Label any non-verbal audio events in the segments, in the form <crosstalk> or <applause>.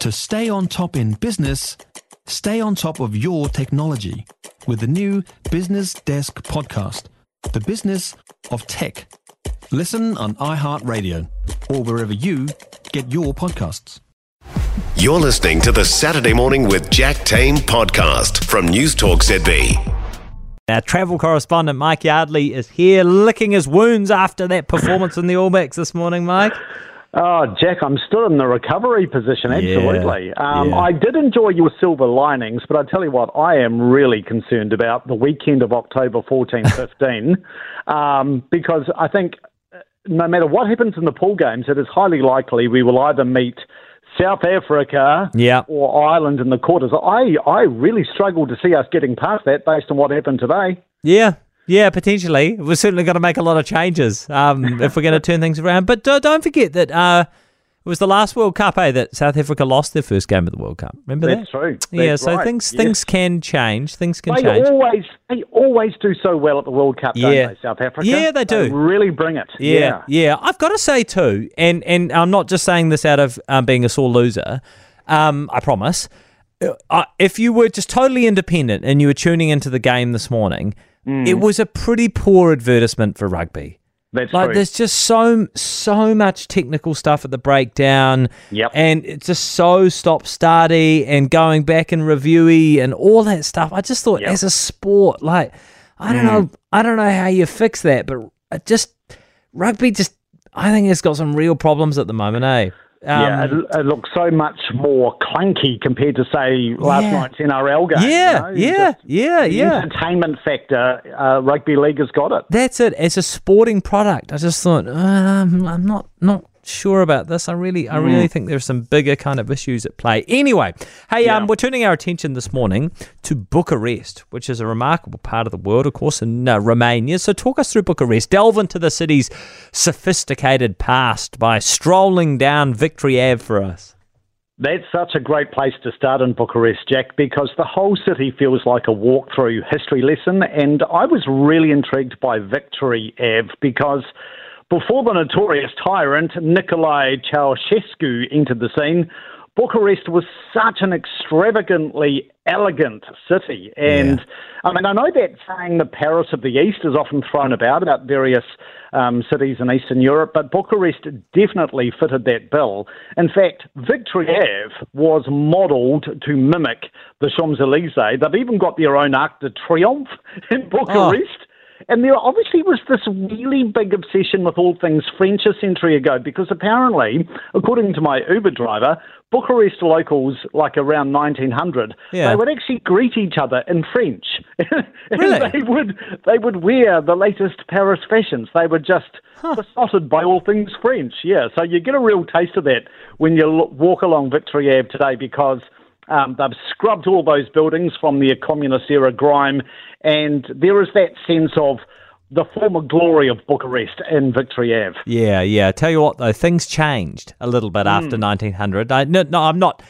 To stay on top in business, stay on top of your technology with the new Business Desk podcast, The Business of Tech. Listen on iHeartRadio or wherever you get your podcasts. You're listening to the Saturday Morning with Jack Tame podcast from Newstalk ZB. Our travel correspondent Mike Yardley is here licking his wounds after that performance in the All Blacks this morning, Mike. Oh, Jack, I'm still in the recovery position, absolutely. Yeah, um, yeah. I did enjoy your silver linings, but I tell you what, I am really concerned about the weekend of October 14, <laughs> 15, um, because I think uh, no matter what happens in the pool games, it is highly likely we will either meet South Africa Yeah. or Ireland in the quarters. I, I really struggle to see us getting past that based on what happened today. Yeah, yeah, potentially. We're certainly going to make a lot of changes um, <laughs> if we're going to turn things around. But uh, don't forget that uh, it was the last World Cup, eh, that South Africa lost their first game of the World Cup. Remember That's that? true. Yeah, so right. things Yes. things can change. Things can change. They change. always they always do so well at the World Cup, don't Yeah. they, South Africa? Yeah, they do. really bring it. Yeah, yeah. I've got to say too, and and I'm not just saying this out of um, being a sore loser. Um, I promise. Uh, if you were just totally independent and you were tuning into the game this morning, Mm. it was a pretty poor advertisement for rugby. That's Like true. there's just so so much technical stuff at the breakdown. Yep. And it's just so stop starty and going back and reviewy and all that stuff. I just thought Yep. Mm. as a sport, like I don't know I don't know how you fix that, but just rugby just I think it's got some real problems at the moment, eh? Um, yeah, it, it looks so much more clunky compared to say last Yeah. night's NRL game. yeah, you know? yeah, Just yeah, the yeah. Entertainment factor, uh, rugby league has got it. That's it. As a sporting product, I just thought um, I'm not not sure about this. I really, I really think there's some bigger kind of issues at play. Anyway, hey, um, we're turning our attention this morning to Bucharest, which is a remarkable part of the world, of course, in uh, Romania. So talk us through Bucharest. Delve into the city's sophisticated past by strolling down Victory Ave for us. That's such a great place to start in Bucharest, Jack, because the whole city feels like a walk-through history lesson. And I was really intrigued by Victory Ave because before the notorious tyrant Nicolae Ceausescu entered the scene, Bucharest was such an extravagantly elegant city. And I mean, I know that saying the Paris of the East is often thrown about about various um, cities in Eastern Europe, but Bucharest definitely fitted that bill. In fact, Victory Ave was modelled to mimic the Champs Elysees. They've even got their own Arc de Triomphe in Bucharest. And there obviously was this really big obsession with all things French a century ago because apparently, according to my Uber driver, Bucharest locals, like around 1900, Yeah. they would actually greet each other in French. <laughs> and Really? they would they would wear the latest Paris fashions. They were just besotted by all things French. Yeah, so you get a real taste of that when you walk along Victory Ave today because um, they've scrubbed all those buildings from the communist era grime, and there is that sense of the former glory of Bucharest in Victory Ave. Yeah, yeah. Tell you what, though, things changed a little bit after 1900. I, no, no, I'm not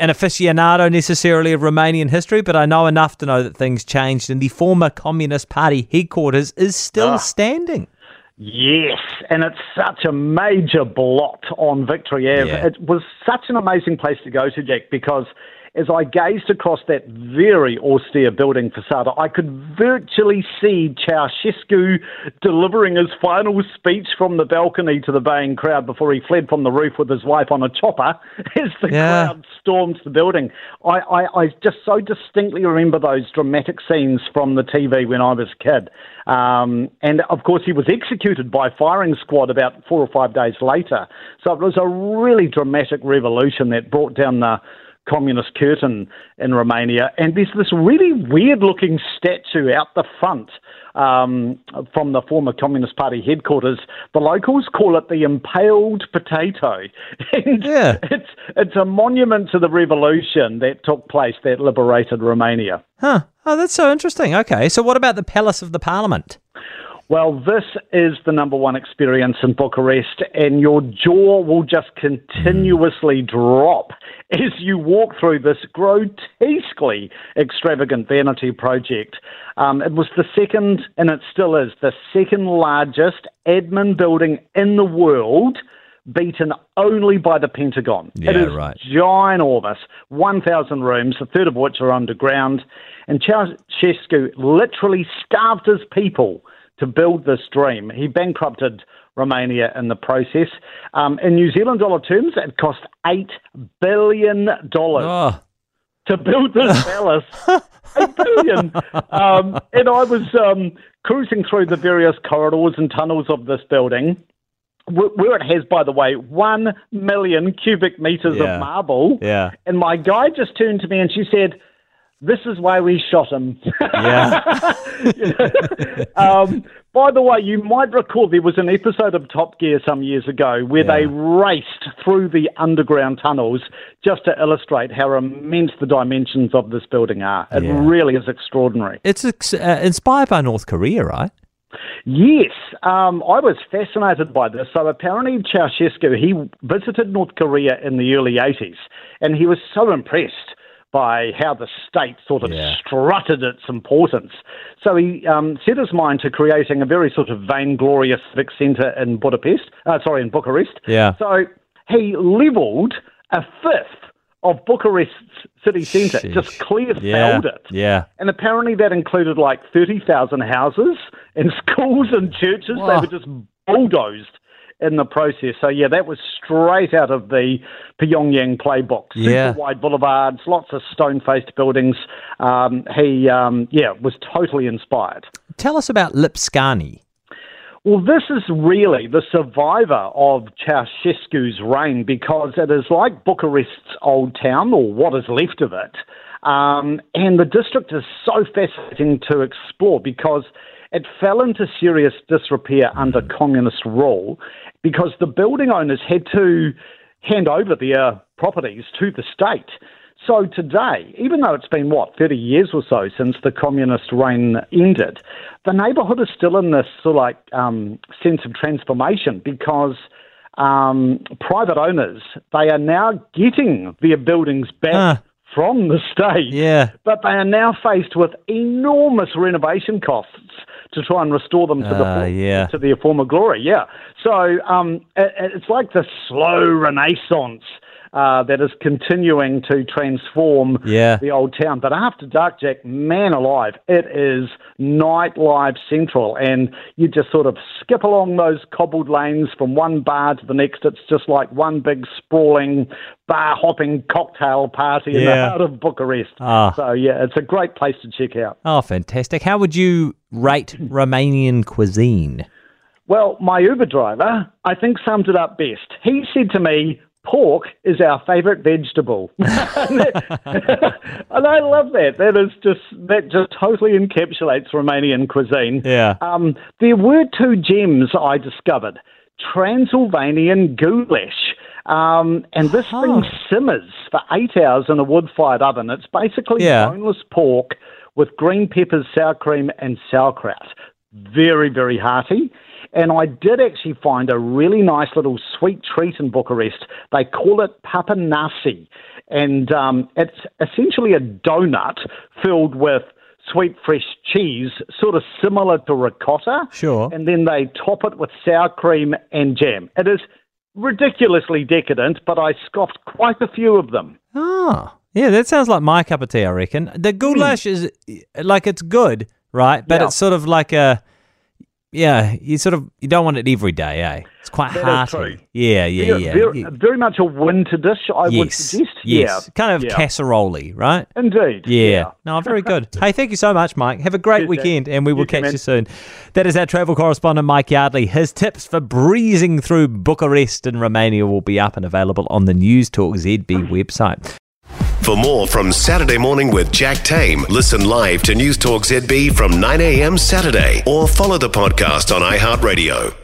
an aficionado necessarily of Romanian history, but I know enough to know that things changed, and the former Communist Party headquarters is still Ah. standing. Yes, and it's such a major blot on Victory Ave. Yeah. It was such an amazing place to go to, Jack, because as I gazed across that very austere building facade, I could virtually see Ceausescu delivering his final speech from the balcony to the baying crowd before he fled from the roof with his wife on a chopper <laughs> as the Yeah. crowd stormed the building. I, I, I just so distinctly remember those dramatic scenes from the TV when I was a kid. Um, and of course, he was executed by firing squad about four or five days later. So it was a really dramatic revolution that brought down the communist curtain in Romania. And there's this really weird looking statue out the front um, from the former Communist Party headquarters. The locals call it the impaled potato. <laughs> And Yeah. it's, it's a monument to the revolution that took place that liberated Romania. Huh. Oh, that's so interesting. Okay, so what about the Palace of the Parliament? Well, this is the number one experience in Bucharest, and your jaw will just continuously drop as you walk through this grotesquely extravagant vanity project. Um, it was the second, and it still is, the second largest admin building in the world beaten only by the Pentagon. Yeah, it is right. ginormous, 1,000 rooms, a third of which are underground. And Ceausescu literally starved his people to build this dream. He bankrupted Romania in the process. Um, in New Zealand dollar terms, it cost $8 billion Oh, to build this <laughs> palace. Eight billion. Um, and I was um, cruising through the various corridors and tunnels of this building, where it has, by the way, one million cubic meters Yeah. of marble. yeah. And my guide just turned to me and she said, "This is why we shot him." Yeah. <laughs> um, by the way, you might recall there was an episode of Top Gear some years ago where they raced through the underground tunnels just to illustrate how immense the dimensions of this building are. It Yeah. really is extraordinary. It's ex- uh, inspired by North Korea, right? Yes, um, I was fascinated by this. So apparently, Ceausescu he visited North Korea in the early '80s, and he was so impressed by how the state sort of Yeah. strutted its importance. So he um, set his mind to creating a very sort of vainglorious civic centre in Budapest. Uh, sorry, in Bucharest. Yeah. So he levelled a fifth of Bucharest's city centre, Sheesh. just clear Yeah. felled it. Yeah. And apparently that included like 30,000 houses and <laughs> schools and churches. Wow. They were just bulldozed in the process. So, yeah, that was straight out of the Pyongyang playbook. Super Yeah. wide boulevards, lots of stone faced buildings. Um, he, um, yeah, was totally inspired. Tell us about Lipscani. Well, this is really the survivor of Ceausescu's reign because it is like Bucharest's old town, or what is left of it. Um, and the district is so fascinating to explore because it fell into serious disrepair under communist rule because the building owners had to hand over their properties to the state. So today, even though it's been, what, 30 years or so since the communist reign ended, the neighbourhood is still in this sort of like um, sense of transformation because um, private owners, they are now getting their buildings back. From the state, Yeah. but they are now faced with enormous renovation costs to try and restore them to the Ah, yeah. to their former glory. Yeah, so um, it, it's like the slow renaissance uh, that is continuing to transform Yeah. the old town. But after dark, Jack, man alive, it is nightlife central, and you just sort of skip along those cobbled lanes from one bar to the next. It's just like one big sprawling bar hopping cocktail party in the heart of Bucharest. Ah. So yeah, it's a great place to check out. Oh, fantastic. How would you rate Romanian cuisine? Well, my Uber driver, I think, summed it up best. He said to me, Pork is our favourite vegetable. <laughs> and I love that. That is just that just totally encapsulates Romanian cuisine. Yeah. Um, there were two gems I discovered. Transylvanian goulash. Um, and this Huh. thing simmers for eight hours in a wood-fired oven. It's basically Yeah. boneless pork with green peppers, sour cream, and sauerkraut. Very, very hearty. And I did actually find a really nice little sweet treat in Bucharest. They call it papanasi. And um, it's essentially a donut filled with sweet fresh cheese, sort of similar to ricotta. Sure. And then they top it with sour cream and jam. It is ridiculously decadent, but I scoffed quite a few of them. Ah, yeah, that sounds like my cup of tea, I reckon. The goulash is like it's good, right? But Yeah. it's sort of like a yeah, you sort of you don't want it every day, eh? It's quite That hearty. true. Yeah, yeah, Very, yeah. very, very much a winter dish, I would suggest. yes, Yeah. kind of yeah. casserole right? Indeed. Yeah. No, very good. <laughs> hey, thank you so much, Mike. Have a great Cheers, weekend, and we will You catch you soon. That is our travel correspondent, Mike Yardley. His tips for breezing through Bucharest in Romania will be up and available on the News Talk ZB <laughs> website. For more from Saturday Morning with Jack Tame, listen live to News Talk ZB from 9 a.m. Saturday or follow the podcast on iHeartRadio.